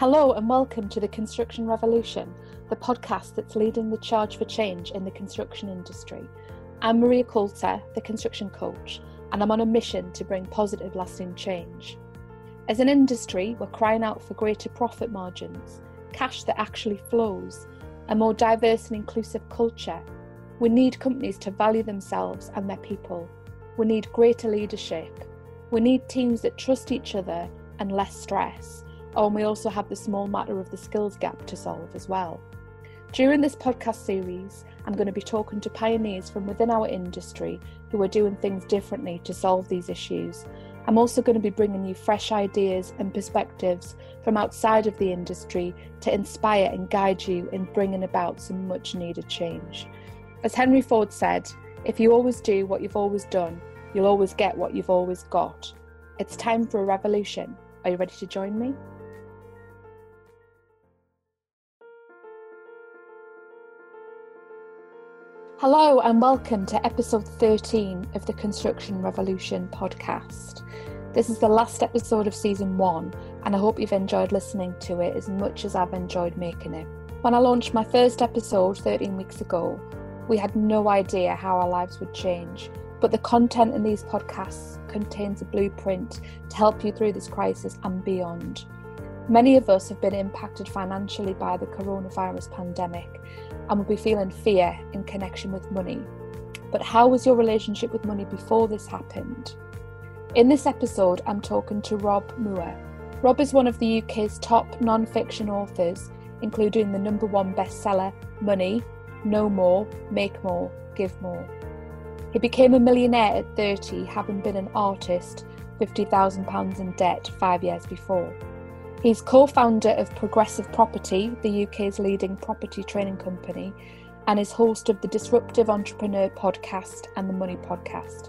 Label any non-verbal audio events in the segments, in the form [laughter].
Hello, and welcome to the Construction Revolution, the podcast that's leading the charge for change in the construction industry. I'm Maria Coulter, the construction coach, and I'm on a mission to bring positive, lasting change. As an industry, we're crying out for greater profit margins, cash that actually flows, a more diverse and inclusive culture. We need companies to value themselves and their people. We need greater leadership. We need teams that trust each other and less stress Oh, and we also have the small matter of the skills gap to solve as well. During this podcast series, I'm going to be talking to pioneers from within our industry who are doing things differently to solve these issues. I'm also going to be bringing you fresh ideas and perspectives from outside of the industry to inspire and guide you in bringing about some much needed change. As Henry Ford said, if you always do what you've always done, you'll always get what you've always got. It's time for a revolution. Are you ready to join me? Hello, and welcome to episode 13 of the Construction Revolution podcast. This is the last episode of season one, and I hope you've enjoyed listening to it as much as I've enjoyed making it. When I launched my first episode 13 weeks ago, we had no idea how our lives would change, but the content in these podcasts contains a blueprint to help you through this crisis and beyond. Many of us have been impacted financially by the coronavirus pandemic and will be feeling fear in connection with money. But how was your relationship with money before this happened? In this episode, I'm talking to Rob Moore. Rob is one of the UK's top non fiction authors, including the number one bestseller Money, Know More, Make More, Give More. He became a millionaire at 30, having been an artist, £50,000 in debt five years before. He's co founder of Progressive Property, the UK's leading property training company, and is host of the Disruptive Entrepreneur podcast and the Money podcast.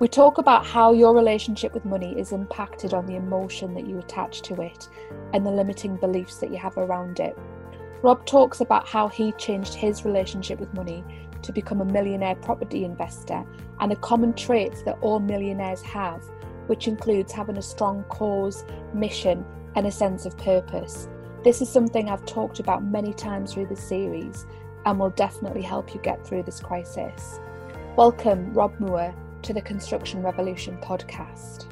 We talk about how your relationship with money is impacted on the emotion that you attach to it and the limiting beliefs that you have around it. Rob talks about how he changed his relationship with money to become a millionaire property investor and the common traits that all millionaires have, which includes having a strong cause, mission, and a sense of purpose. This is something I've talked about many times through this series and will definitely help you get through this crisis. Welcome, Rob Moore, to the Construction Revolution podcast.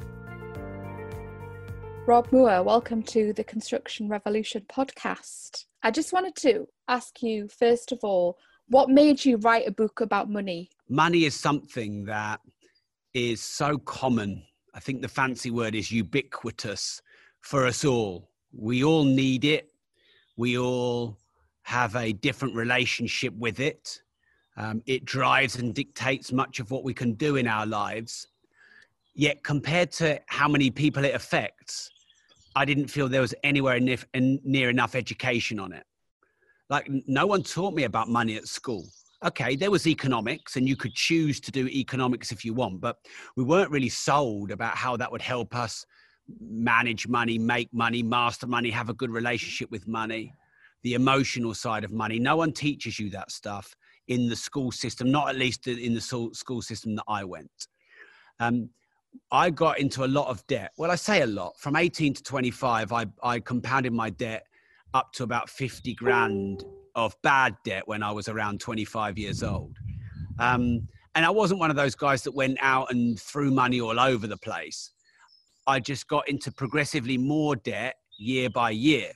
Rob Moore, welcome to the Construction Revolution podcast. I just wanted to ask you, first of all, what made you write a book about money? Money is something that is so common. I think the fancy word is ubiquitous for us all. We all need it. We all have a different relationship with it. Um, it drives and dictates much of what we can do in our lives. Yet, compared to how many people it affects, I didn't feel there was anywhere near enough education on it. Like, no one taught me about money at school. Okay, there was economics, and you could choose to do economics if you want, but we weren't really sold about how that would help us manage money, make money, master money, have a good relationship with money, the emotional side of money. No one teaches you that stuff in the school system, not at least in the school system that I went. Um, I got into a lot of debt. Well, I say a lot. From 18 to 25, I, I compounded my debt up to about 50 grand of bad debt when I was around 25 years old. Um, and I wasn't one of those guys that went out and threw money all over the place. I just got into progressively more debt year by year.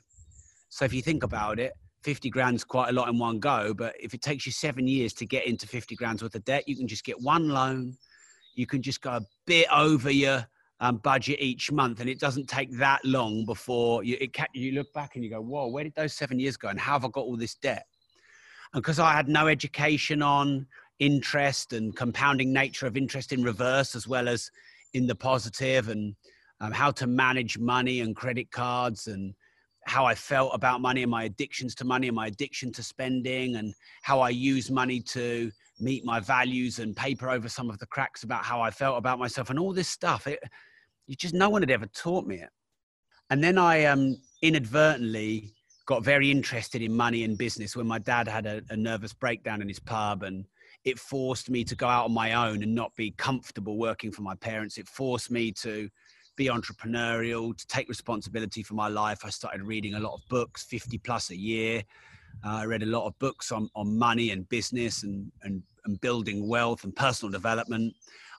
So if you think about it, 50 grand's quite a lot in one go. But if it takes you seven years to get into 50 grand's worth of debt, you can just get one loan. You can just go a bit over your um, budget each month. And it doesn't take that long before you, it, you look back and you go, whoa, where did those seven years go? And how have I got all this debt? And because I had no education on interest and compounding nature of interest in reverse, as well as in the positive and um, how to manage money and credit cards and how I felt about money and my addictions to money and my addiction to spending and how I use money to meet my values and paper over some of the cracks about how I felt about myself and all this stuff. It, you just no one had ever taught me it. And then I um, inadvertently got very interested in money and business when my dad had a, a nervous breakdown in his pub and it forced me to go out on my own and not be comfortable working for my parents. It forced me to be entrepreneurial, to take responsibility for my life. I started reading a lot of books, 50 plus a year. Uh, I read a lot of books on, on money and business and, and, and building wealth and personal development.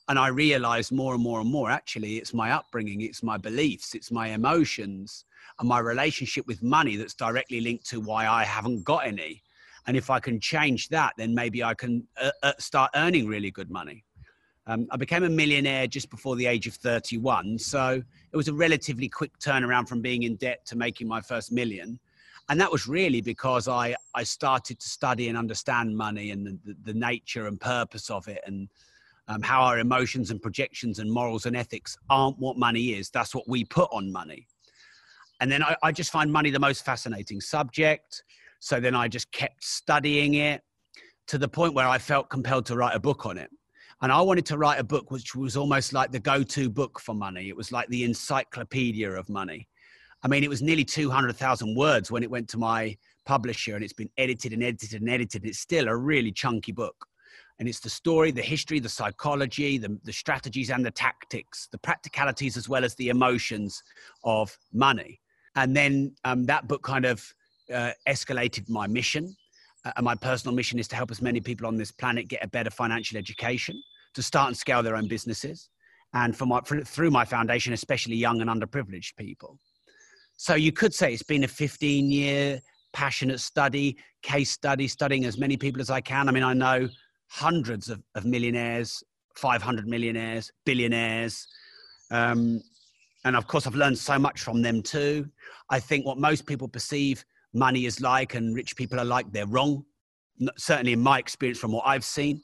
And I realized more and more and more actually, it's my upbringing, it's my beliefs, it's my emotions, and my relationship with money that's directly linked to why I haven't got any. And if I can change that, then maybe I can uh, uh, start earning really good money. Um, I became a millionaire just before the age of 31. So it was a relatively quick turnaround from being in debt to making my first million. And that was really because I, I started to study and understand money and the, the, the nature and purpose of it and um, how our emotions and projections and morals and ethics aren't what money is. That's what we put on money. And then I, I just find money the most fascinating subject. So then I just kept studying it to the point where I felt compelled to write a book on it. And I wanted to write a book which was almost like the go to book for money. It was like the encyclopedia of money. I mean, it was nearly 200,000 words when it went to my publisher, and it's been edited and edited and edited. It's still a really chunky book. And it's the story, the history, the psychology, the, the strategies and the tactics, the practicalities as well as the emotions of money. And then um, that book kind of uh, escalated my mission and my personal mission is to help as many people on this planet get a better financial education to start and scale their own businesses and for my, for, through my foundation especially young and underprivileged people. So you could say it's been a 15 year passionate study case study studying as many people as i can. I mean i know hundreds of, of millionaires 500 millionaires billionaires um, and of course i've learned so much from them too. I think what most people perceive money is like and rich people are like, they're wrong. Certainly, in my experience, from what I've seen,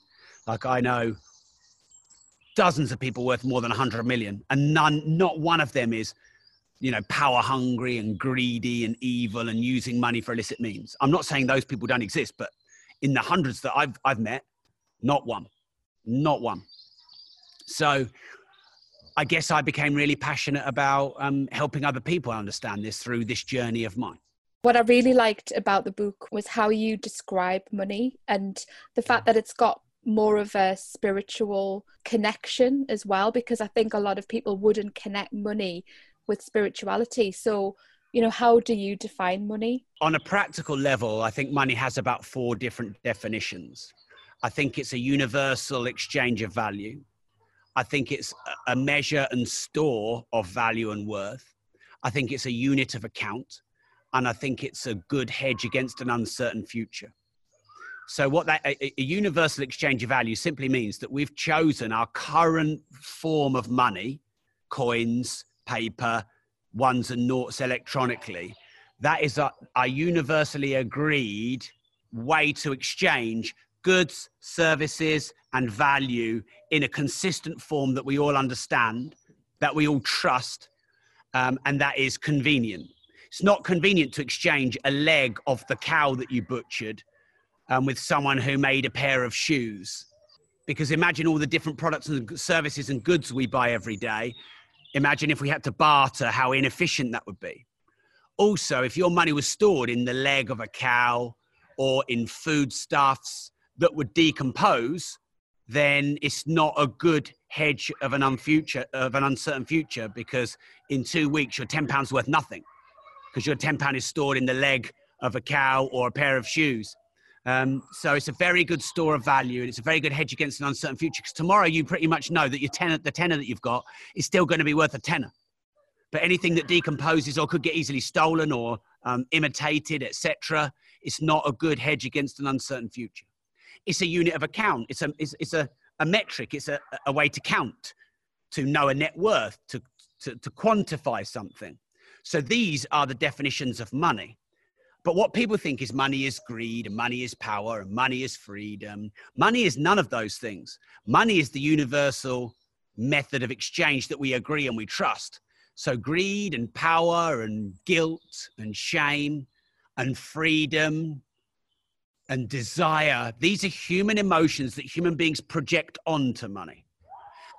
like I know dozens of people worth more than 100 million, and none, not one of them is, you know, power hungry and greedy and evil and using money for illicit means. I'm not saying those people don't exist, but in the hundreds that I've, I've met, not one, not one. So I guess I became really passionate about um, helping other people understand this through this journey of mine. What I really liked about the book was how you describe money and the fact that it's got more of a spiritual connection as well, because I think a lot of people wouldn't connect money with spirituality. So, you know, how do you define money? On a practical level, I think money has about four different definitions. I think it's a universal exchange of value. I think it's a measure and store of value and worth. I think it's a unit of account and I think it's a good hedge against an uncertain future. So, what that a, a, universal exchange of value simply means that we've chosen our current form of money, coins, paper, ones and noughts electronically. That is a, a universally agreed way to exchange goods, services, and value in a consistent form that we all understand, that we all trust, um, and that is convenient it's not convenient to exchange a leg of the cow that you butchered um, with someone who made a pair of shoes. Because imagine all the different products and services and goods we buy every day. Imagine if we had to barter, how inefficient that would be. Also, if your money was stored in the leg of a cow or in foodstuffs that would decompose, then it's not a good hedge of an, unfuture, of an uncertain future because in two weeks your £10 worth nothing because your 10 pound is stored in the leg of a cow or a pair of shoes. Um, so it's a very good store of value and it's a very good hedge against an uncertain future because tomorrow you pretty much know that your tenner, the tenner that you've got is still going to be worth a tenner. But anything that decomposes or could get easily stolen or um, imitated, etc., it's not a good hedge against an uncertain future. It's a unit of account. It's a, it's, it's a, a metric. It's a, a way to count, to know a net worth, to, to, to quantify something. So these are the definitions of money. But what people think is money is greed, and money is power, and money is freedom. Money is none of those things. Money is the universal method of exchange that we agree and we trust. So greed and power and guilt and shame and freedom and desire, these are human emotions that human beings project onto money.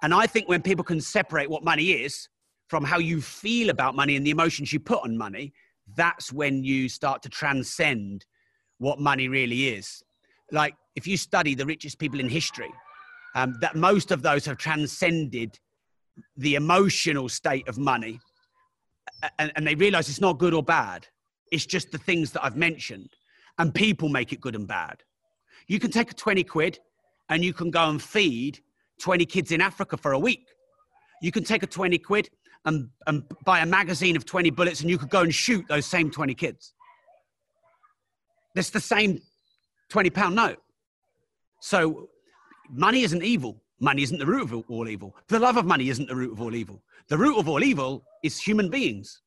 And I think when people can separate what money is from how you feel about money and the emotions you put on money, that's when you start to transcend what money really is. Like if you study the richest people in history, um, that most of those have transcended the emotional state of money and, and they realize it's not good or bad. It's just the things that I've mentioned. And people make it good and bad. You can take a 20 quid and you can go and feed 20 kids in Africa for a week. You can take a 20 quid and, and buy a magazine of 20 bullets and you could go and shoot those same 20 kids. That's the same 20 pound note. So money isn't evil. Money isn't the root of all evil. The love of money isn't the root of all evil. The root of all evil is human beings.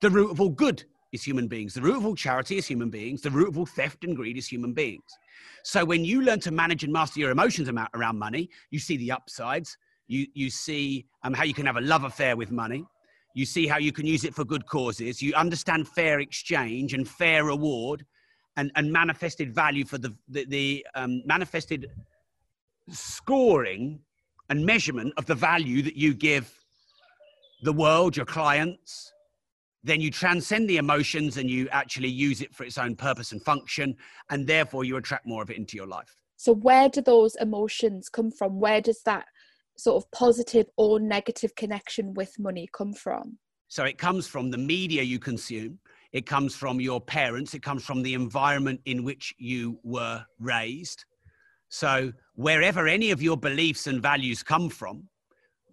The root of all good is human beings. The root of all charity is human beings. The root of all theft and greed is human beings. So when you learn to manage and master your emotions around money, you see the upsides. You, you see um, how you can have a love affair with money. You see how you can use it for good causes. You understand fair exchange and fair reward and, and manifested value for the, the, the um, manifested scoring and measurement of the value that you give the world, your clients, then you transcend the emotions and you actually use it for its own purpose and function. And therefore, you attract more of it into your life. So, where do those emotions come from? Where does that sort of positive or negative connection with money come from? So, it comes from the media you consume, it comes from your parents, it comes from the environment in which you were raised. So, wherever any of your beliefs and values come from,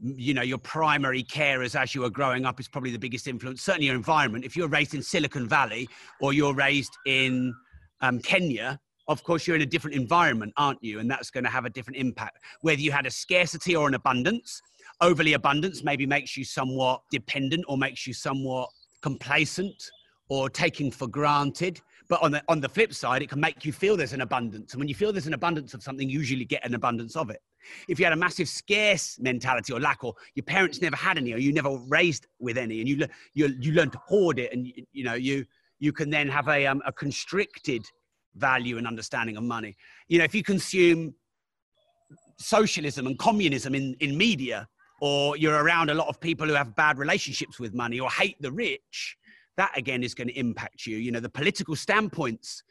you know your primary carers as you are growing up is probably the biggest influence certainly your environment if you're raised in silicon valley or you're raised in um, kenya of course you're in a different environment aren't you? And that's going to have a different impact. Whether you had a scarcity or an abundance overly abundance maybe makes you somewhat dependent or makes you somewhat complacent or taking for granted. But on the on the flip side it can make you feel there's an abundance. And when you feel there's an abundance of something you usually get an abundance of it. If you had a massive scarce mentality or lack, or your parents never had any, or you never raised with any, and you you you learn to hoard it, and you, you know you you can then have a um, a constricted value and understanding of money. You know, if you consume socialism and communism in in media, or you're around a lot of people who have bad relationships with money or hate the rich, that again is going to impact you. You know, the political standpoints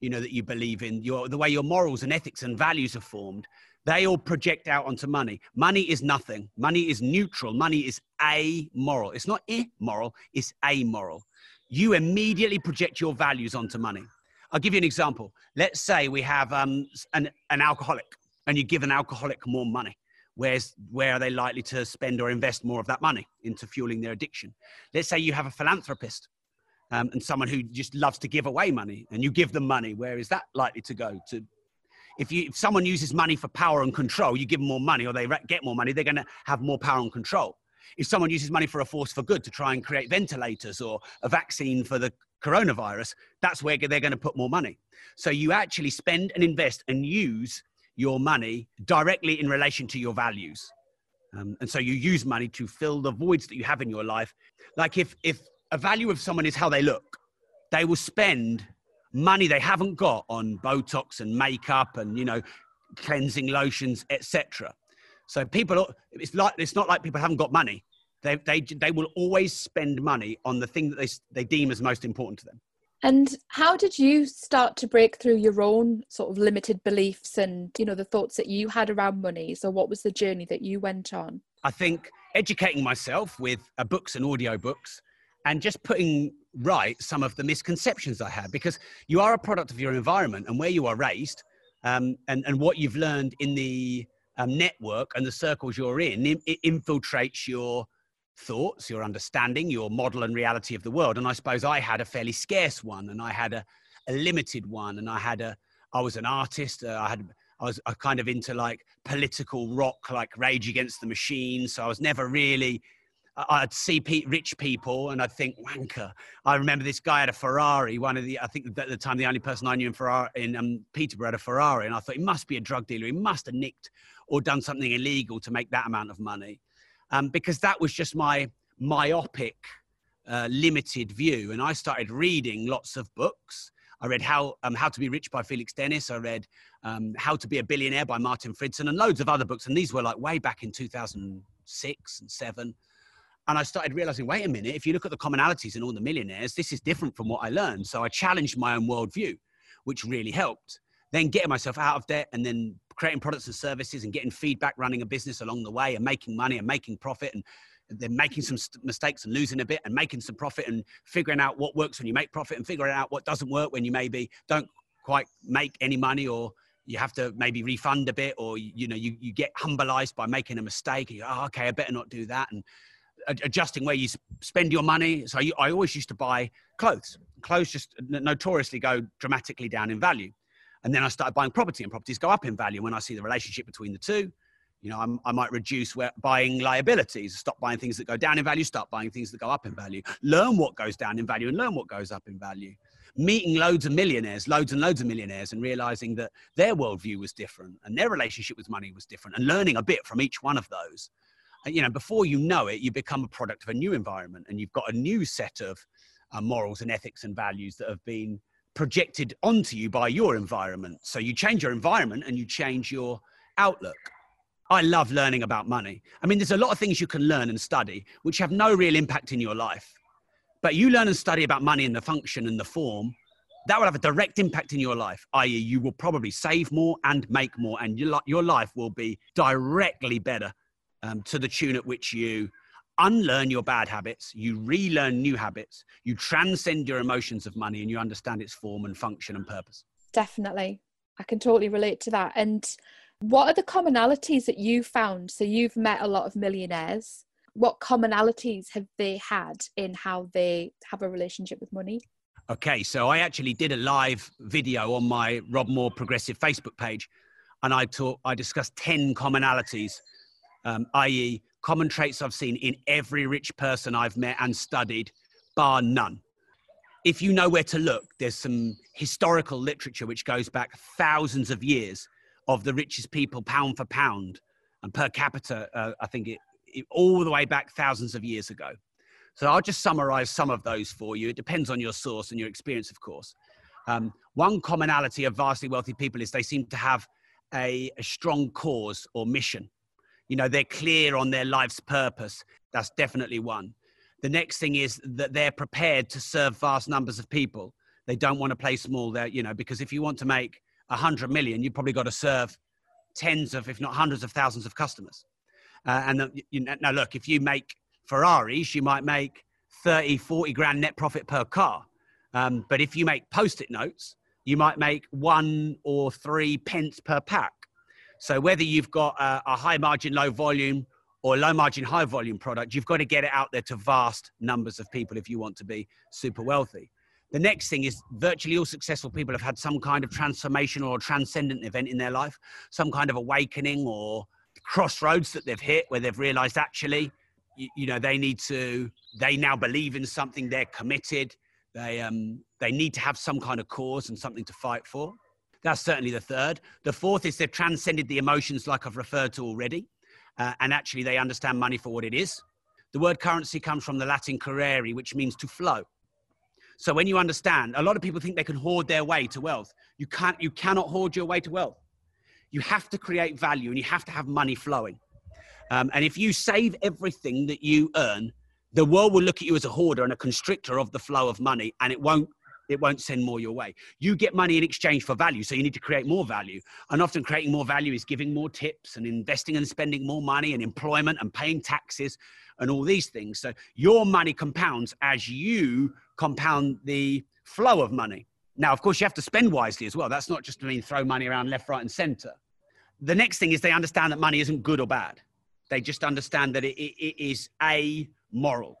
you know that you believe in your the way your morals and ethics and values are formed they all project out onto money. Money is nothing. Money is neutral. Money is amoral. It's not immoral, it's amoral. You immediately project your values onto money. I'll give you an example. Let's say we have um, an, an alcoholic and you give an alcoholic more money. Where's, where are they likely to spend or invest more of that money into fueling their addiction? Let's say you have a philanthropist um, and someone who just loves to give away money and you give them money. Where is that likely to go? To if you if someone uses money for power and control, you give them more money or they get more money, they're going to have more power and control. If someone uses money for a force for good to try and create ventilators or a vaccine for the coronavirus, that's where they're going to put more money. So you actually spend and invest and use your money directly in relation to your values. Um, and so you use money to fill the voids that you have in your life. Like if if a value of someone is how they look, they will spend money they haven't got on Botox and makeup and you know cleansing lotions, etc. So people, it's like it's not like people haven't got money. They they they will always spend money on the thing that they they deem as most important to them. And how did you start to break through your own sort of limited beliefs and you know the thoughts that you had around money? So what was the journey that you went on? I think educating myself with uh, books and audio books and just putting right some of the misconceptions I had because you are a product of your environment and where you are raised um, and, and what you've learned in the um, network and the circles you're in, it infiltrates your thoughts, your understanding, your model and reality of the world. And I suppose I had a fairly scarce one and I had a, a limited one and I had a, I was an artist. Uh, I had, I was I kind of into like political rock, like Rage Against the Machine. So I was never really I'd see rich people and I'd think wanker. I remember this guy had a Ferrari. One of the, I think at the time, the only person I knew in Ferrari in um, Peterborough had a Ferrari, and I thought he must be a drug dealer. He must have nicked or done something illegal to make that amount of money, um, because that was just my myopic, uh, limited view. And I started reading lots of books. I read How um, How to Be Rich by Felix Dennis. I read um, How to Be a Billionaire by Martin Fridson, and loads of other books. And these were like way back in 2006 and seven. And I started realizing, wait a minute, if you look at the commonalities in all the millionaires, this is different from what I learned. So I challenged my own worldview, which really helped. then getting myself out of debt and then creating products and services and getting feedback, running a business along the way and making money and making profit and then making some st- mistakes and losing a bit and making some profit and figuring out what works when you make profit and figuring out what doesn't work when you maybe don't quite make any money or you have to maybe refund a bit or you know you, you get humbleized by making a mistake and you oh, okay i better not do that and adjusting where you spend your money. So i always used to buy clothes. Clothes just notoriously go dramatically down in value and then I started buying property, and properties go up in value. When I see the relationship between the two, you know, I'm, i might reduce where, buying liabilities, stop buying things that go down in value, start buying things that go up in value. Learn what goes down in value and learn what goes up in value. Meeting loads of millionaires, loads and loads of millionaires, and realizing that their worldview was different and their relationship with money was different, and learning a bit from each one of those. And, you know, before you know it, you become a product of a new environment, and you've got a new set of uh, morals and ethics and values that have been projected onto you by your environment. So you change your environment and you change your outlook. I love learning about money. I mean, there's a lot of things you can learn and study which have no real impact in your life. But you learn and study about money and the function and the form, that will have a direct impact in your life, i.e., you will probably save more and make more, and your, life will be directly better um, to the tune at which you unlearn your bad habits, you relearn new habits, you transcend your emotions of money, and you understand its form and function and purpose. Definitely. I can totally relate to that. And what are the commonalities that you found? So you've met a lot of millionaires. What commonalities have they had in how they have a relationship with money? Okay, so I actually did a live video on my Rob Moore Progressive Facebook page, and I taught I discussed ten commonalities, um, i.e., common traits I've seen in every rich person I've met and studied, bar none. If you know where to look, there's some historical literature which goes back thousands of years of the richest people, pound for pound, and per capita, uh, I think it, it, all the way back thousands of years ago. So I'll just summarize some of those for you. It depends on your source and your experience, of course. Um, one commonality of vastly wealthy people is they seem to have a, a strong cause or mission you know they're clear on their life's purpose. That's definitely one. The next thing is that they're prepared to serve vast numbers of people. They don't want to play small. There you know because if you want to make a hundred million you've probably got to serve tens of if not hundreds of thousands of customers. Uh, and the, you know, now look if you make ferraris you might make 30 40 grand net profit per car. Um, but if you make post-it notes you might make one or three pence per pack so whether you've got a, a high margin, low volume or low margin, high volume product, you've got to get it out there to vast numbers of people if you want to be super wealthy. The next thing is virtually all successful people have had some kind of transformational or transcendent event in their life, some kind of awakening or crossroads that they've hit where they've realized actually, you, you know, they need to, they now believe in something, they're committed, they, um, they need to have some kind of cause and something to fight for. That's certainly the third. The fourth is they've transcended the emotions, like I've referred to already, uh, and actually they understand money for what it is. The word currency comes from the Latin currere, which means to flow. So when you understand, a lot of people think they can hoard their way to wealth. You can't. You cannot hoard your way to wealth. You have to create value, and you have to have money flowing. Um, and if you save everything that you earn, the world will look at you as a hoarder and a constrictor of the flow of money, and it won't it won't send more your way. You get money in exchange for value, so you need to create more value. And often creating more value is giving more tips and investing and spending more money and employment and paying taxes and all these things. So your money compounds as you compound the flow of money. Now, of course, you have to spend wisely as well. That's not just to mean throw money around left, right, and center. The next thing is they understand that money isn't good or bad. They just understand that it, it, it is a moral.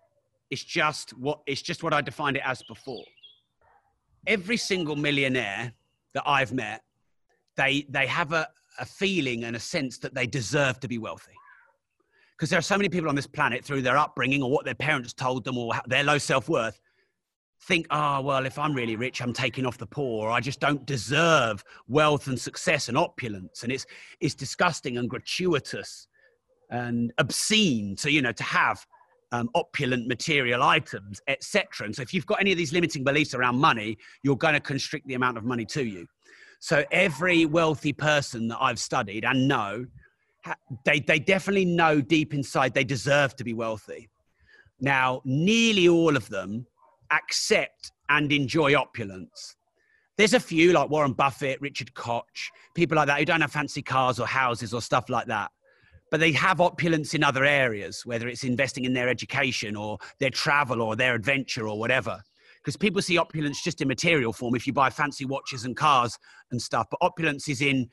It's just what it's just what I defined it as before every single millionaire that I've met, they, they have a, a feeling and a sense that they deserve to be wealthy. Because there are so many people on this planet through their upbringing or what their parents told them or their low self worth think, oh, well, if I'm really rich, I'm taking off the poor. I just don't deserve wealth and success and opulence. And it's, it's disgusting and gratuitous and obscene to, you know, to have um, opulent material items, etc. And so, if you've got any of these limiting beliefs around money, you're going to constrict the amount of money to you. So, every wealthy person that I've studied and know, they, they definitely know deep inside they deserve to be wealthy. Now, nearly all of them accept and enjoy opulence. There's a few like Warren Buffett, Richard Koch, people like that who don't have fancy cars or houses or stuff like that. But they have opulence in other areas, whether it's investing in their education or their travel or their adventure or whatever. Because people see opulence just in material form if you buy fancy watches and cars and stuff. But opulence is in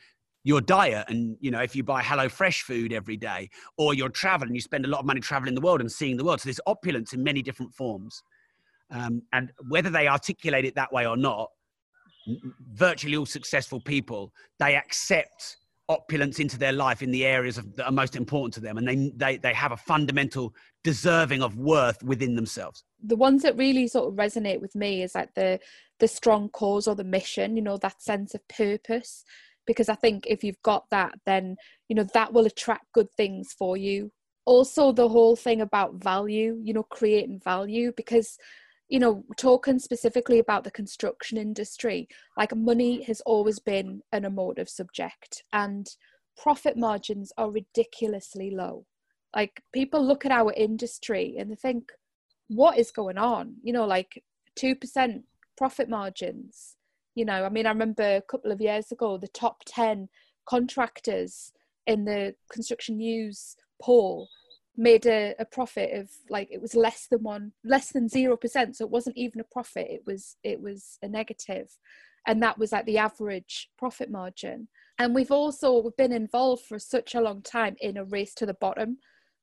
your diet and you know if you buy HelloFresh food every day or you're traveling you spend a lot of money traveling the world and seeing the world so there's opulence in many different forms um, and whether they articulate it that way or not virtually all successful people they accept opulence into their life in the areas of, that are most important to them and they, they they have a fundamental deserving of worth within themselves. The ones that really sort of resonate with me is like the the strong cause or the mission you know that sense of purpose. Because i think if you've got that then you know that will attract good things for you. Also the whole thing about value you know creating value because you know, talking specifically about the construction industry, like money has always been an emotive subject and profit margins are ridiculously low. Like people look at our industry and they think, what is going on? You know, like 2% profit margins. You know, I mean, I remember a couple of years ago, the top 10 contractors in the construction news poll made a, a profit of like it was less than one less than zero percent. So it wasn't even a profit. It was it was a negative. And that was like the average profit margin. And we've also we've been involved for such a long time in a race to the bottom.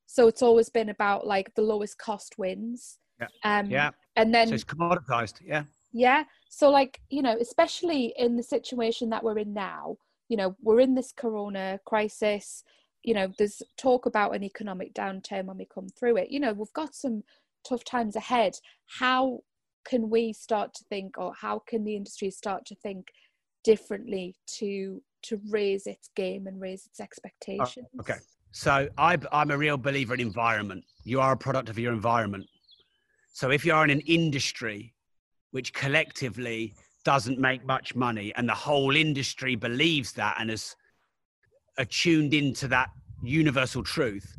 So it's always been about like the lowest cost wins. Yeah. Um yeah. and then so it's commoditized. Yeah. Yeah. So like you know especially in the situation that we're in now you know we're in this corona crisis you know there's talk about an economic downturn when we come through it. You know we've got some tough times ahead. How can we start to think or how can the industry start to think differently to to raise its game and raise its oh, expectations? oh, okay. So I, i'm a real believer in environment. You are a product of your environment. So if you are in an industry which collectively doesn't make much money and the whole industry believes that and has attuned into that universal truth,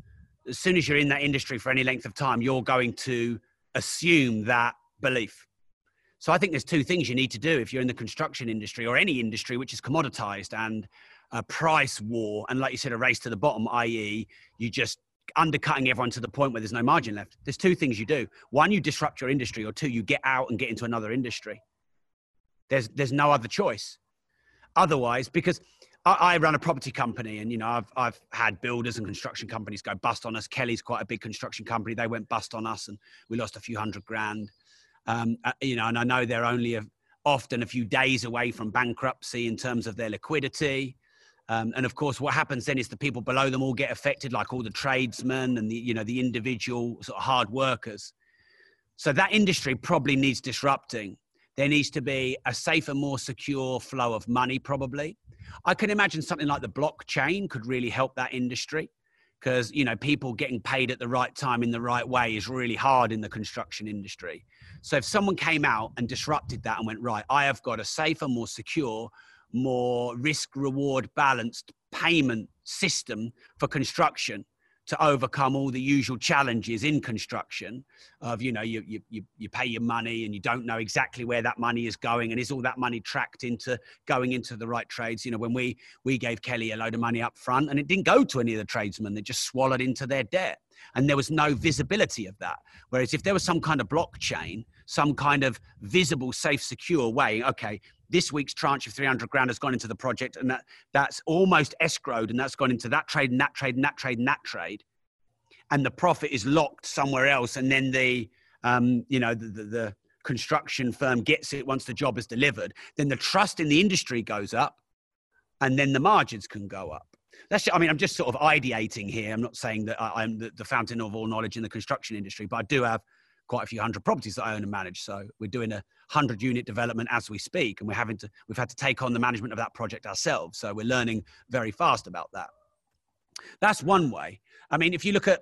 as soon as you're in that industry for any length of time, you're going to assume that belief. So I think there's two things you need to do if you're in the construction industry or any industry which is commoditized and a price war, and like you said, a race to the bottom, i.e., you just undercutting everyone to the point where there's no margin left. There's two things you do. One, you disrupt your industry, or two, you get out and get into another industry. There's there's no other choice. Otherwise, because I, I, run a property company, and you know, I've I've had builders and construction companies go bust on us. Kelly's quite a big construction company; they went bust on us, and we lost a few hundred grand. Um, uh, you know, and I know they're only a, often a few days away from bankruptcy in terms of their liquidity. Um, and of course, what happens then is the people below them all get affected, like all the tradesmen and the you know the individual sort of hard workers. So that industry probably needs disrupting. There needs to be a safer, more secure flow of money, probably. I can imagine something like the blockchain could really help that industry because you know people getting paid at the right time in the right way is really hard in the construction industry. So if someone came out and disrupted that and went right, I have got a safer, more secure, more risk reward balanced payment system for construction to overcome all the usual challenges in construction of you know you, you you pay your money and you don't know exactly where that money is going and is all that money tracked into going into the right trades? You know when we we gave kelly a load of money up front and it didn't go to any of the tradesmen they just swallowed into their debt and there was no visibility of that. Whereas if there was some kind of blockchain some kind of visible safe secure way okay this week's tranche of 300 grand has gone into the project and that that's almost escrowed and that's gone into that trade and that trade and that trade and that trade and the profit is locked somewhere else and then the um, you know the, the, the construction firm gets it once the job is delivered then the trust in the industry goes up and then the margins can go up that's i mean i'm just sort of ideating here i'm not saying that I, am the, the fountain of all knowledge in the construction industry but i do have quite a few hundred properties that I own and manage. So we're doing a hundred unit development as we speak, and we're having to we've had to take on the management of that project ourselves. So we're learning very fast about that. That's one way. I mean, if you look at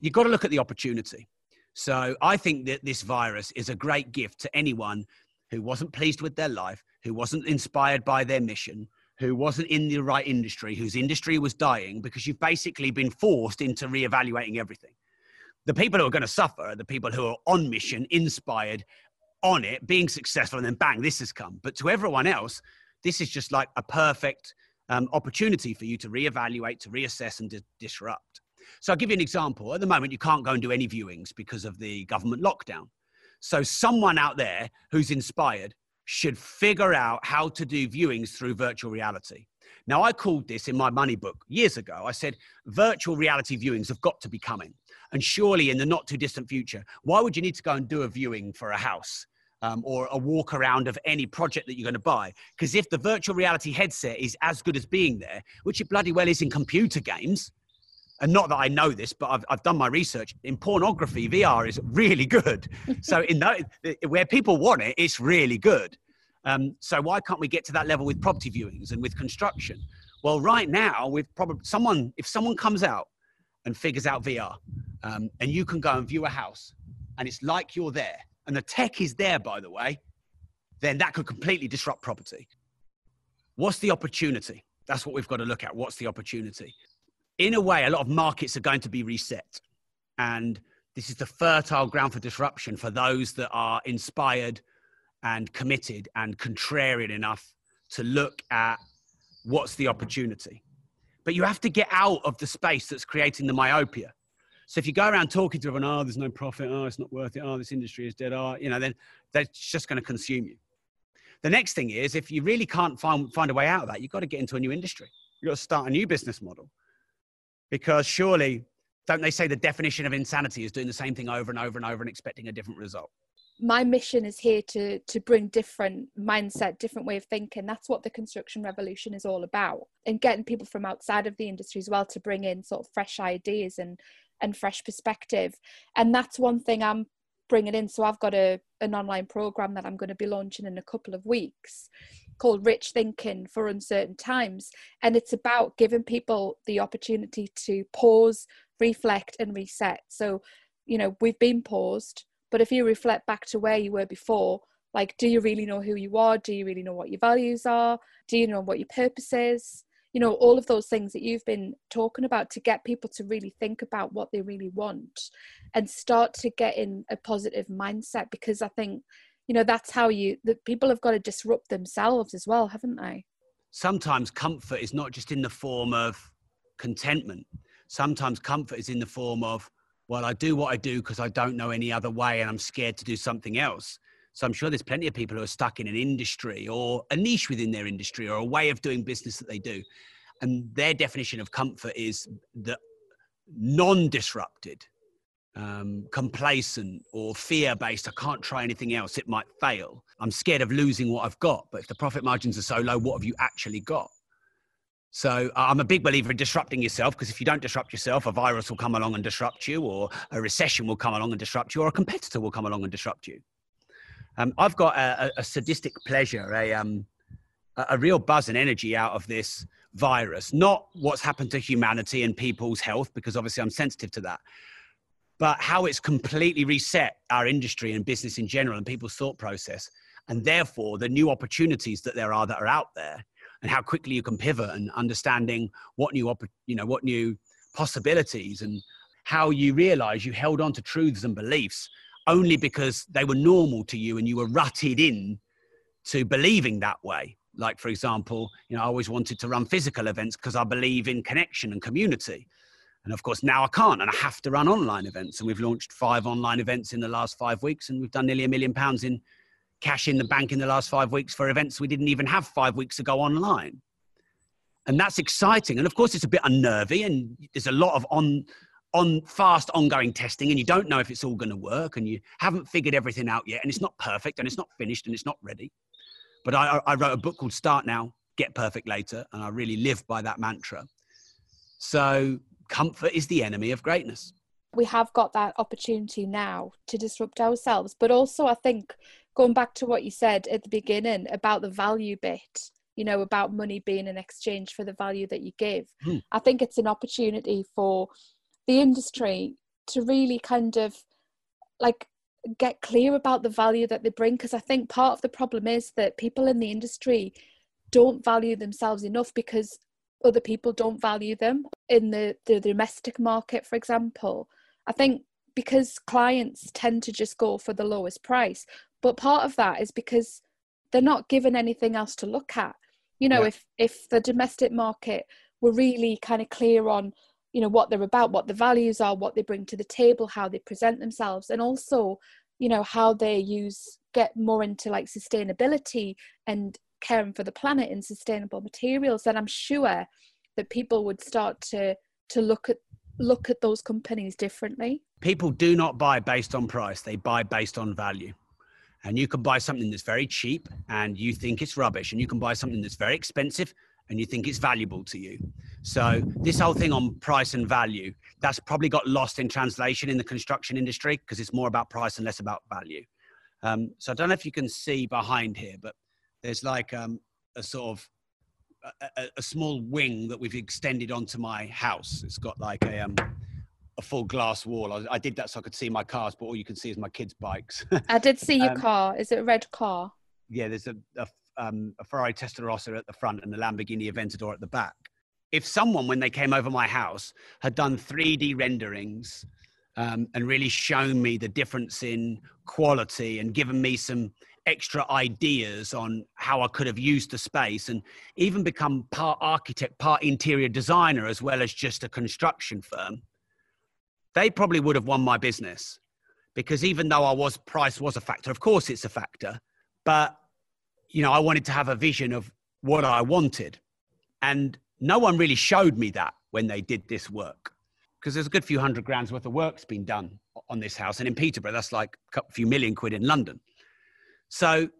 you've got to look at the opportunity. So I think that this virus is a great gift to anyone who wasn't pleased with their life, who wasn't inspired by their mission, who wasn't in the right industry, whose industry was dying, because you've basically been forced into reevaluating everything the people who are going to suffer are the people who are on mission, inspired, on it, being successful, and then bang, this has come. But to everyone else, this is just like a perfect um, opportunity for you to reevaluate, to reassess, and to disrupt. So I'll give you an example. At the moment, you can't go and do any viewings because of the government lockdown. So someone out there who's inspired should figure out how to do viewings through virtual reality. Now, I called this in my money book years ago. I said, virtual reality viewings have got to be coming. And surely in the not too distant future, why would you need to go and do a viewing for a house? Um, or a walk around of any project that you're going to buy. Because if the virtual reality headset is as good as being there, which it bloody well is in computer games, and not that I know this, but I've, I've done my research. In pornography, VR is really good. [laughs] so in that, where people want it, it's really good. Um, so why can't we get to that level with property viewings and with construction? Well, right now, with probably someone, if someone comes out and figures out VR, um, and you can go and view a house, and it's like you're there, and the tech is there, by the way, then that could completely disrupt property. What's the opportunity? That's what we've got to look at. What's the opportunity? In a way, a lot of markets are going to be reset. And this is the fertile ground for disruption for those that are inspired and committed and contrarian enough to look at what's the opportunity. But you have to get out of the space that's creating the myopia. So if you go around talking to everyone, oh, there's no profit, oh, it's not worth it, oh, this industry is dead, oh, you know, then that's just going to consume you. The next thing is if you really can't find, find a way out of that, you've got to get into a new industry. You've got to start a new business model. Because surely, don't they say the definition of insanity is doing the same thing over and over and over and expecting a different result? my mission is here to to bring different mindset different way of thinking. That's what the construction revolution is all about. And getting people from outside of the industry as well to bring in sort of fresh ideas and and fresh perspective. And that's one thing i'm bringing in. So i've got a an online program that i'm going to be launching in a couple of weeks called Rich Thinking for Uncertain Times. And it's about giving people the opportunity to pause, reflect, and reset. So, you know, we've been paused, but if you reflect back to where you were before, like, do you really know who you are? Do you really know what your values are? Do you know what your purpose is? You know, all of those things that you've been talking about to get people to really think about what they really want and start to get in a positive mindset because I think you know that's how you the people have got to disrupt themselves as well haven't they? Sometimes comfort is not just in the form of contentment. Sometimes comfort is in the form of well i do what i do because i don't know any other way and i'm scared to do something else. So i'm sure there's plenty of people who are stuck in an industry or a niche within their industry or a way of doing business that they do. And their definition of comfort is the non-disrupted um, complacent or fear based. I can't try anything else. It might fail. I'm scared of losing what I've got. But if the profit margins are so low, what have you actually got? So I'm a big believer in disrupting yourself because if you don't disrupt yourself, a virus will come along and disrupt you, or a recession will come along and disrupt you, or a competitor will come along and disrupt you. Um, I've got a, a, sadistic pleasure, a, um, a real buzz and energy out of this virus, not what's happened to humanity and people's health, because obviously I'm sensitive to that, but how it's completely reset our industry and business in general and people's thought process and therefore the new opportunities that there are that are out there and how quickly you can pivot and understanding what new you know what new possibilities and how you realize you held on to truths and beliefs only because they were normal to you and you were rutted in to believing that way. Like for example you know i always wanted to run physical events because i believe in connection and community and of course, now I can't, and I have to run online events. And we've launched five online events in the last five weeks, and we've done nearly a million pounds in cash in the bank in the last five weeks for events we didn't even have five weeks ago online. And that's exciting. And of course, it's a bit unnervy, and there's a lot of on on fast ongoing testing and you don't know if it's all going to work and you haven't figured everything out yet and it's not perfect and it's not finished and it's not ready but I, I wrote a book called start now get perfect later and i really live by that mantra so comfort is the enemy of greatness. We have got that opportunity now to disrupt ourselves, but also I think going back to what you said at the beginning about the value bit, you know, about money being an exchange for the value that you give. Hmm. I think it's an opportunity for the industry to really kind of like get clear about the value that they bring because I think part of the problem is that people in the industry don't value themselves enough because other people don't value them in the, the domestic market for example i think because clients tend to just go for the lowest price but part of that is because they're not given anything else to look at you know yeah. if if the domestic market were really kind of clear on you know what they're about what the values are what they bring to the table how they present themselves and also you know how they use get more into like sustainability and caring for the planet and sustainable materials then i'm sure that people would start to to look at look at those companies differently. People do not buy based on price they buy based on value. And you can buy something that's very cheap and you think it's rubbish and you can buy something that's very expensive and you think it's valuable to you. So this whole thing on price and value that's probably got lost in translation in the construction industry because it's more about price and less about value. Um, so i don't know if you can see behind here but there's like um, a sort of a, a, small wing that we've extended onto my house it's got like a um, a full glass wall. I, I, did that so I could see my cars, but all you can see is my kids' bikes. I did see your [laughs] um, car. Is it a red car? Yeah, there's a, a, um, a Ferrari Testarossa at the front and a Lamborghini Aventador at the back. If someone, when they came over my house, had done 3D renderings um, and really shown me the difference in quality and given me some extra ideas on how I could have used the space and even become part architect, part interior designer, as well as just a construction firm, they probably would have won my business because even though I was price was a factor, of course it's a factor, but you know, I wanted to have a vision of what I wanted. And no one really showed me that when they did this work because there's a good few hundred grand's worth of work's been done on this house. And in Peterborough, that's like a few million quid in London. So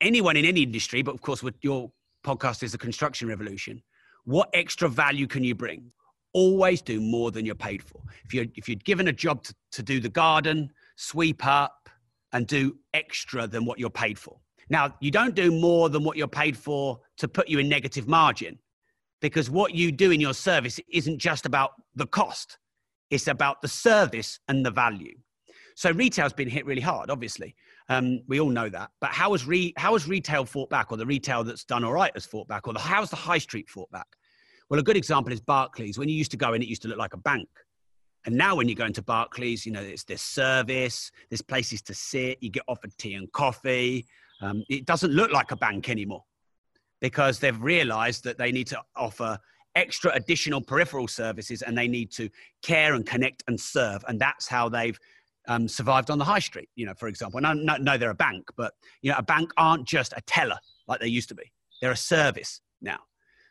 anyone in any industry, but of course, with your podcast is the construction revolution, what extra value can you bring? always do more than you're paid for. If you're, if you're given a job to, to do the garden, sweep up, and do extra than what you're paid for. Now, you don't do more than what you're paid for to put you in negative margin because what you do in your service isn't just about the cost, it's about the service and the value. So retail's been hit really hard, obviously. Um, we all know that. But how has, re- how has retail fought back, or the retail that's done all right has fought back, or the, how's the high street fought back? Well, a good example is Barclays. When you used to go in, it used to look like a bank. And now when you go into Barclays, you know, it's this service, there's places to sit, you get offered tea and coffee. Um, it doesn't look like a bank anymore because they've realized that they need to offer extra additional peripheral services and they need to care and connect and serve. And that's how they've um, survived on the high street, you know, for example. And I know, know they're a bank, but, you know, a bank aren't just a teller like they used to be. They're a service now.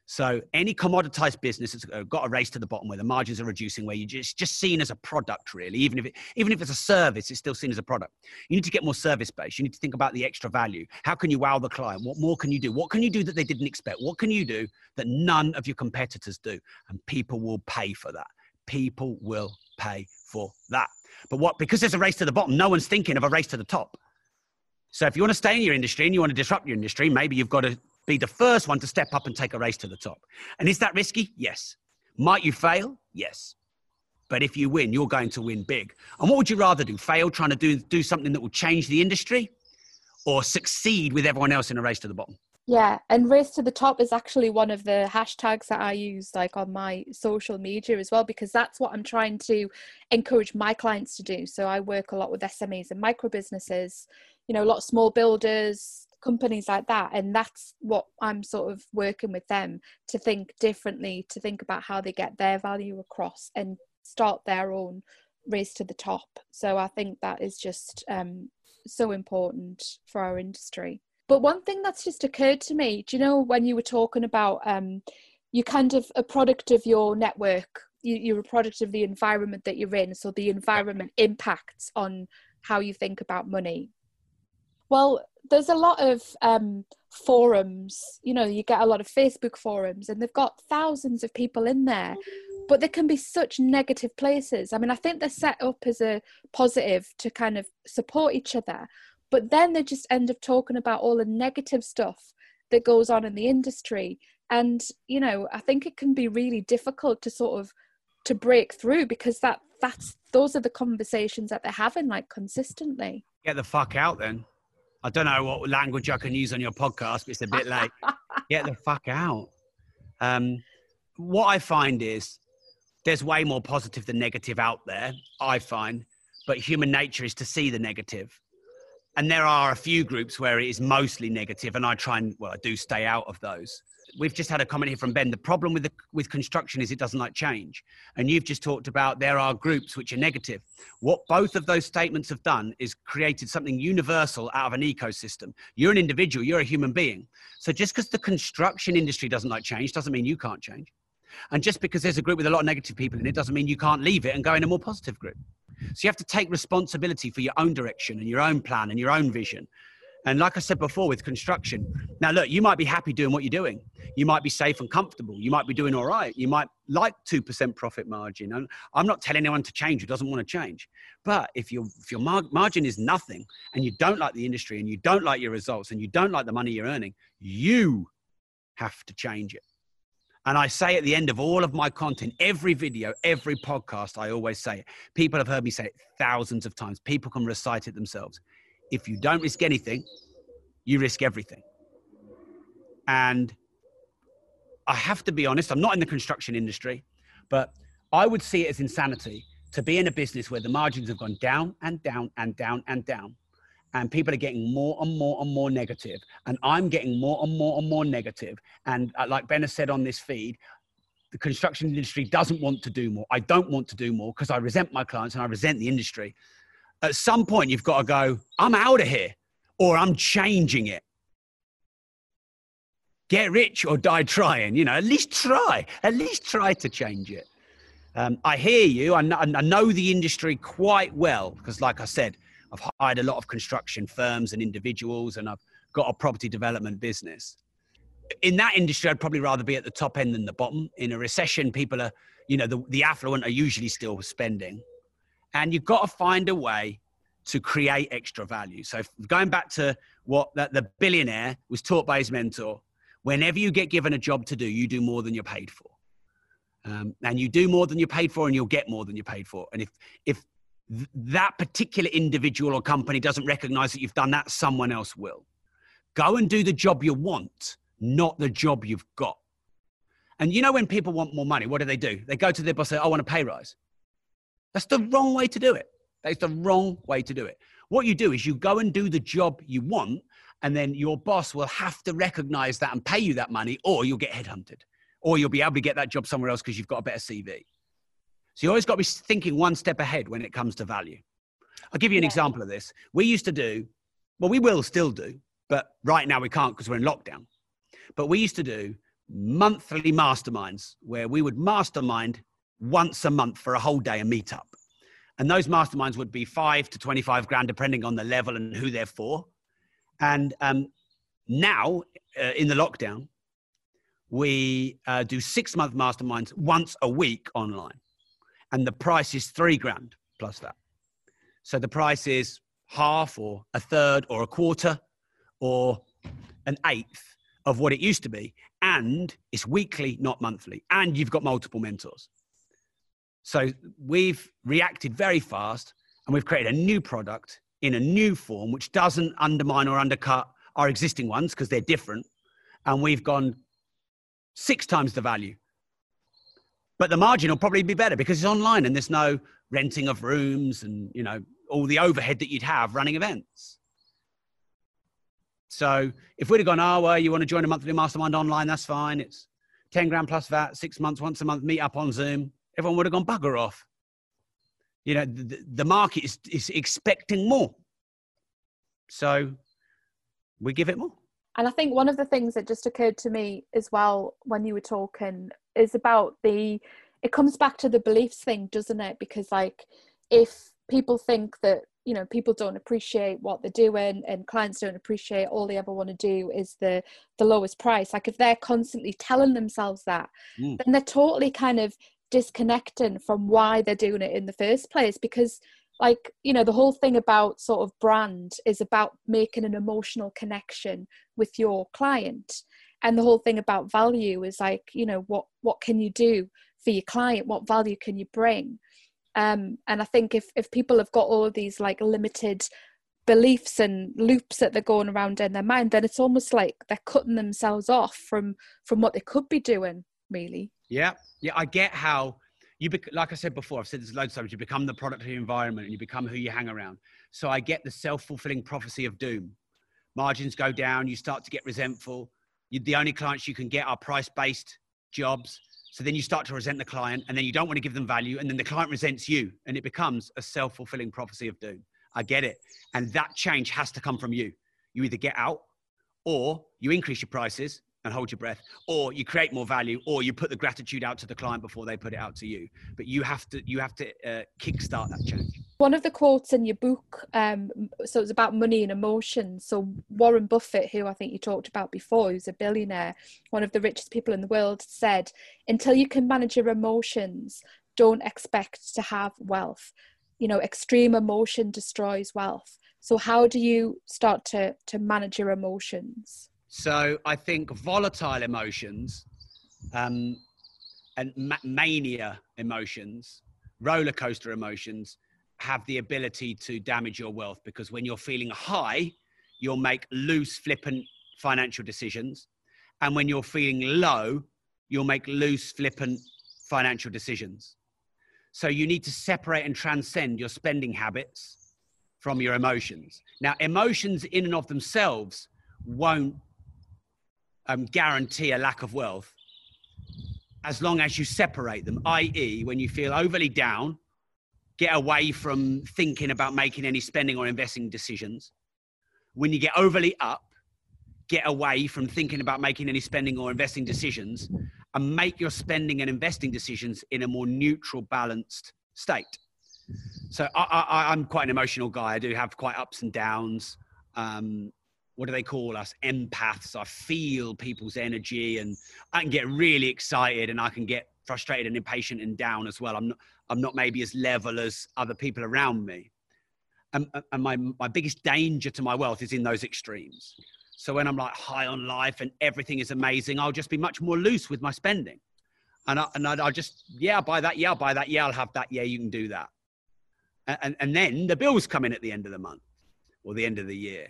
So any commoditized business has uh, got a race to the bottom where the margins are reducing, where you just just seen as a product really. Even if it, even if it's a service, it's still seen as a product. You need to get more service based. You need to think about the extra value. How can you wow the client? What more can you do? What can you do that they didn't expect? What can you do that none of your competitors do? And people will pay for that. People will pay for that. But what because there's a race to the bottom, no one's thinking of a race to the top. So if you want to stay in your industry and you want to disrupt your industry, maybe you've got to be the first one to step up and take a race to the top. And is that risky? Yes. Might you fail? Yes. But if you win, you're going to win big. And what would you rather do? Fail trying to do, do something that will change the industry or succeed with everyone else in a race to the bottom? Yeah, and race to the top is actually one of the hashtags that I use like on my social media as well because that's what I'm trying to encourage my clients to do. So I work a lot with SMEs and micro businesses, you know, a lot of small builders, companies like that and that's what i'm sort of working with them to think differently to think about how they get their value across and start their own race to the top so i think that is just um, so important for our industry but one thing that's just occurred to me do you know when you were talking about um, you kind of a product of your network you, you're a product of the environment that you're in so the environment impacts on how you think about money well, there's a lot of um, forums. You know, you get a lot of Facebook forums, and they've got thousands of people in there, but they can be such negative places. I mean, I think they're set up as a positive to kind of support each other, but then they just end up talking about all the negative stuff that goes on in the industry. And you know, I think it can be really difficult to sort of to break through because that that's those are the conversations that they're having like consistently. Get the fuck out then. I don't know what language I can use on your podcast, but it's a bit late. [laughs] Get the fuck out. Um, what I find is there's way more positive than negative out there, I find, but human nature is to see the negative. And there are a few groups where it is mostly negative, and I try and well, I do stay out of those. We've just had a comment here from Ben. The problem with the, with construction is it doesn't like change, and you've just talked about there are groups which are negative. What both of those statements have done is created something universal out of an ecosystem. You're an individual, you're a human being. So just because the construction industry doesn't like change doesn't mean you can't change. And just because there's a group with a lot of negative people in it doesn't mean you can't leave it and go in a more positive group. So you have to take responsibility for your own direction and your own plan and your own vision. And like I said before with construction, now look, you might be happy doing what you're doing. You might be safe and comfortable. You might be doing all right. You might like 2% profit margin. And I'm not telling anyone to change who doesn't want to change. But if, your if your mar- margin is nothing and you don't like the industry and you don't like your results and you don't like the money you're earning, you have to change it. And I say at the end of all of my content, every video, every podcast, I always say it. People have heard me say it thousands of times. People can recite it themselves. If you don't risk anything, you risk everything. And I have to be honest, I'm not in the construction industry, but I would see it as insanity to be in a business where the margins have gone down and down and down and down and people are getting more and more and more negative and i'm getting more and more and more negative. And uh, like ben has said on this feed the construction industry doesn't want to do more. I don't want to do more because i resent my clients and i resent the industry. At some point you've got to go i'm out of here or i'm changing it. Get rich or die trying you know at least try at least try to change it. Um, i hear you I I know the industry quite well because like i said I've hired a lot of construction firms and individuals, and I've got a property development business. In that industry, I'd probably rather be at the top end than the bottom. In a recession, people are, you know, the, the affluent are usually still spending. And you've got to find a way to create extra value. So going back to what that the billionaire was taught by his mentor, whenever you get given a job to do, you do more than you're paid for. Um, and you do more than you're paid for and you'll get more than you're paid for. And if, if th- that particular individual or company doesn't recognize that you've done that, someone else will. Go and do the job you want, not the job you've got. And you know, when people want more money, what do they do? They go to their boss and say, I want a pay rise. That's the wrong way to do it. That's the wrong way to do it. What you do is you go and do the job you want, and then your boss will have to recognize that and pay you that money, or you'll get headhunted, or you'll be able to get that job somewhere else because you've got a better CV. So you always got to be thinking one step ahead when it comes to value. I'll give you an yeah. example of this. We used to do, well, we will still do, but right now we can't because we're in lockdown. But we used to do monthly masterminds where we would mastermind once a month for a whole day and meet up. And those masterminds would be five to 25 grand, depending on the level and who they're for. And um, now, uh, in the lockdown, we uh, do six month masterminds once a week online and the price is three grand plus that. So the price is half or a third or a quarter or an eighth of what it used to be. And it's weekly, not monthly. And you've got multiple mentors. So we've reacted very fast and we've created a new product in a new form, which doesn't undermine or undercut our existing ones because they're different. And we've gone six times the value but the margin will probably be better because it's online and there's no renting of rooms and you know all the overhead that you'd have running events. So if we'd have gone oh well you want to join a monthly mastermind online? That's fine. It's 10 grand plus that six months once a month meet up on zoom. Everyone would have gone bugger off. You know the, the market is, is expecting more. So we give it more. And I think one of the things that just occurred to me as well when you were talking is about the it comes back to the beliefs thing, doesn't it? Because like if people think that you know people don't appreciate what they're doing and clients don't appreciate all they ever want to do is the the lowest price like if they're constantly telling themselves that mm. then they're totally kind of disconnecting from why they're doing it in the first place because like you know the whole thing about sort of brand is about making an emotional connection with your client and the whole thing about value is like you know what what can you do for your client what value can you bring um and i think if if people have got all of these like limited beliefs and loops that they're going around in their mind then it's almost like they're cutting themselves off from from what they could be doing really yeah yeah i get how you bec- like I said before, I've said this loads of times. You become the product of your environment, and you become who you hang around. So I get the self-fulfilling prophecy of doom. Margins go down. You start to get resentful. You, the only clients you can get are price-based jobs. So then you start to resent the client, and then you don't want to give them value, and then the client resents you, and it becomes a self-fulfilling prophecy of doom. I get it, and that change has to come from you. You either get out, or you increase your prices and hold your breath or you create more value or you put the gratitude out to the client before they put it out to you but you have to you have to uh, kickstart that change one of the quotes in your book um, so it's about money and emotions so warren buffett who i think you talked about before who's a billionaire one of the richest people in the world said until you can manage your emotions don't expect to have wealth. You know extreme emotion destroys wealth. So how do you start to to manage your emotions? So I think volatile emotions um, and ma- mania emotions, roller coaster emotions, have the ability to damage your wealth because when you're feeling high, you'll make loose, flippant financial decisions. And when you're feeling low, you'll make loose, flippant financial decisions. So you need to separate and transcend your spending habits from your emotions. Now, emotions in and of themselves won't um, guarantee a lack of wealth as long as you separate them, i.e., when you feel overly down, get away from thinking about making any spending or investing decisions. When you get overly up, get away from thinking about making any spending or investing decisions and make your spending and investing decisions in a more neutral, balanced state. So I, am quite an emotional guy. I do have quite ups and downs. Um, what do they call us empaths i feel people's energy and i can get really excited and i can get frustrated and impatient and down as well i'm not i'm not maybe as level as other people around me. And, and my my biggest danger to my wealth is in those extremes. So when i'm like high on life and everything is amazing i'll just be much more loose with my spending. And I, and I'll just yeah I'll buy that yeah I'll buy that yeah I'll have that yeah you can do that. And, and, and then the bills come in at the end of the month or the end of the year.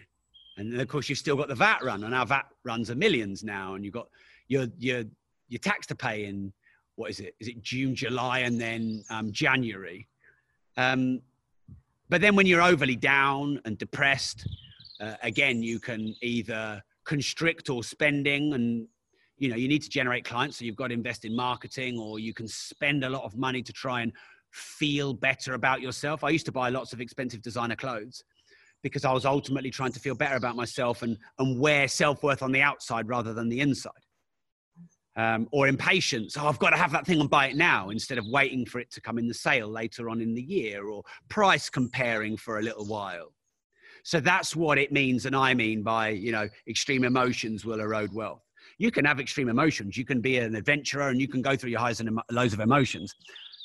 And then of course you've still got the VAT run, and our VAT runs are millions now, and you've got your your your tax to pay in what is it? Is it June, July, and then um, January? Um, but then when you're overly down and depressed, uh, again you can either constrict or spending, and you know you need to generate clients, so you've got to invest in marketing, or you can spend a lot of money to try and feel better about yourself. I used to buy lots of expensive designer clothes because I was ultimately trying to feel better about myself and, and wear self worth on the outside rather than the inside. Um, or impatience. Oh, I've got to have that thing and buy it now instead of waiting for it to come in the sale later on in the year or price comparing for a little while. So that's what it means. And I mean by, you know, extreme emotions will erode wealth. You can have extreme emotions. You can be an adventurer and you can go through your highs and lows of emotions.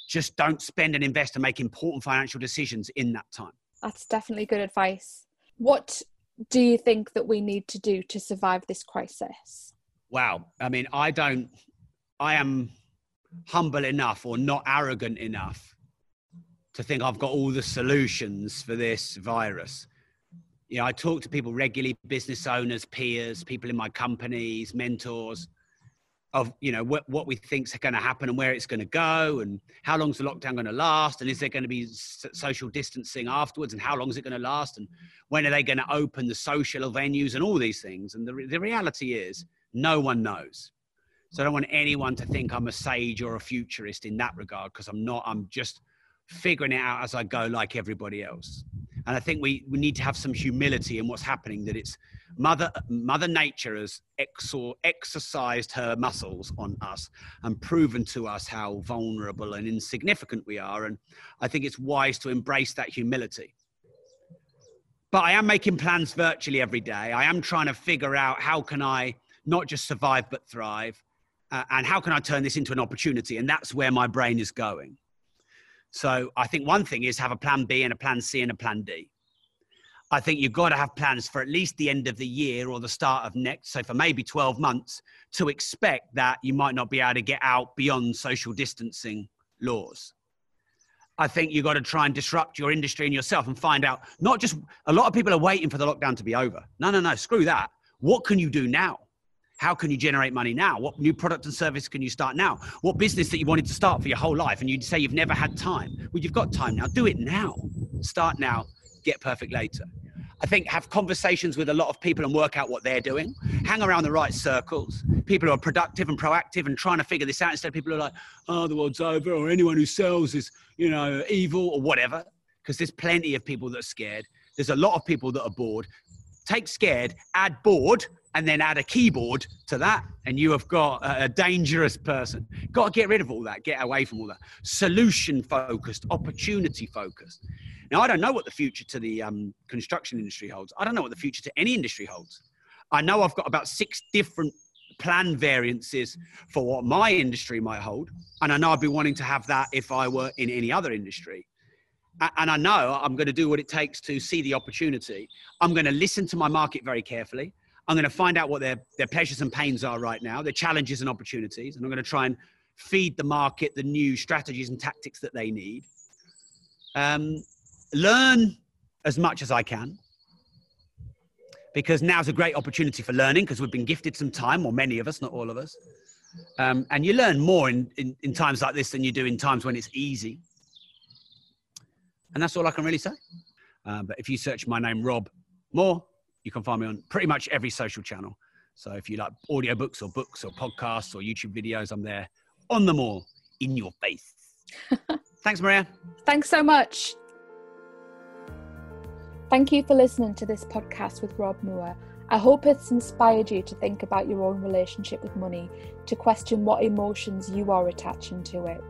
Just don't spend and invest and make important financial decisions in that time. That's definitely good advice. What do you think that we need to do to survive this crisis? Wow. I mean, I don't, I am humble enough or not arrogant enough to think I've got all the solutions for this virus. You know, I talk to people regularly, business owners, peers, people in my companies, mentors, of you know what, what we think's going to happen and where it's going to go and how long's the lockdown going to last and is there going to be social distancing afterwards and how long is it going to last and when are they going to open the social venues and all these things and the, the reality is no one knows so i don't want anyone to think i'm a sage or a futurist in that regard because i'm not i'm just figuring it out as i go like everybody else and i think we, we need to have some humility in what's happening that it's Mother, Mother Nature has exor- exercised her muscles on us and proven to us how vulnerable and insignificant we are. And I think it's wise to embrace that humility. But I am making plans virtually every day. I am trying to figure out how can I not just survive but thrive, uh, and how can I turn this into an opportunity? And that's where my brain is going. So I think one thing is have a plan B and a plan C and a plan D. I think you've got to have plans for at least the end of the year or the start of next, so for maybe 12 months, to expect that you might not be able to get out beyond social distancing laws. I think you've got to try and disrupt your industry and yourself and find out not just a lot of people are waiting for the lockdown to be over. No, no, no, screw that. What can you do now? How can you generate money now? What new product and service can you start now? What business that you wanted to start for your whole life and you'd say you've never had time? Well, you've got time now. Do it now. Start now, get perfect later. I think have conversations with a lot of people and work out what they're doing. Hang around the right circles. People who are productive and proactive and trying to figure this out instead of people who are like, oh, the world's over, or anyone who sells is, you know, evil or whatever. Because there's plenty of people that are scared. There's a lot of people that are bored. Take scared, add bored, and then add a keyboard to that, and you have got a dangerous person. Got to get rid of all that, get away from all that. Solution focused, opportunity focused. Now, I don't know what the future to the um, construction industry holds. I don't know what the future to any industry holds. I know I've got about six different plan variances for what my industry might hold. And I know I'd be wanting to have that if I were in any other industry. And I know I'm going to do what it takes to see the opportunity. I'm going to listen to my market very carefully. I'm going to find out what their, their pleasures and pains are right now, their challenges and opportunities. And I'm going to try and feed the market the new strategies and tactics that they need. Um, learn as much as I can because now's a great opportunity for learning because we've been gifted some time, or many of us, not all of us. Um, and you learn more in, in, in, times like this than you do in times when it's easy. And that's all I can really say. Uh, but if you search my name, Rob Moore, you can find me on pretty much every social channel. So if you like audiobooks or books or podcasts or YouTube videos, I'm there on them all in your face. [laughs] Thanks, Maria. Thanks so much. Thank you for listening to this podcast with Rob Moore. I hope it's inspired you to think about your own relationship with money, to question what emotions you are attaching to it.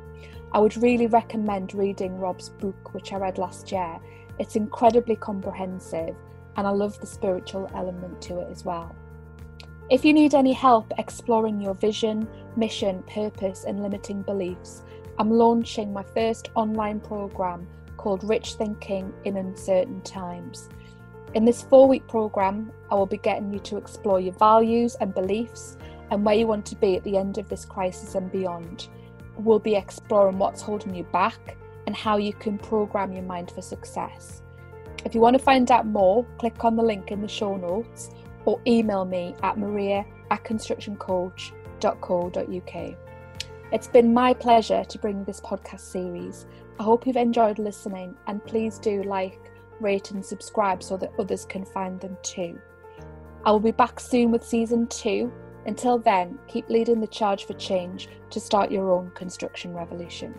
I would really recommend reading Rob's book, which I read last year. It's incredibly comprehensive, and I love the spiritual element to it as well. If you need any help exploring your vision, mission, purpose, and limiting beliefs, I'm launching my first online program called Rich Thinking in Uncertain Times. In this four week program, I will be getting you to explore your values and beliefs and where you want to be at the end of this crisis and beyond. We'll be exploring what's holding you back and how you can program your mind for success. If you want to find out more, click on the link in the show notes or email me at maria at constructioncoach.co.uk. It's been my pleasure to bring this podcast series I hope you've enjoyed listening and please do like, rate, and subscribe so that others can find them too. I will be back soon with season two. Until then, keep leading the charge for change to start your own construction revolution.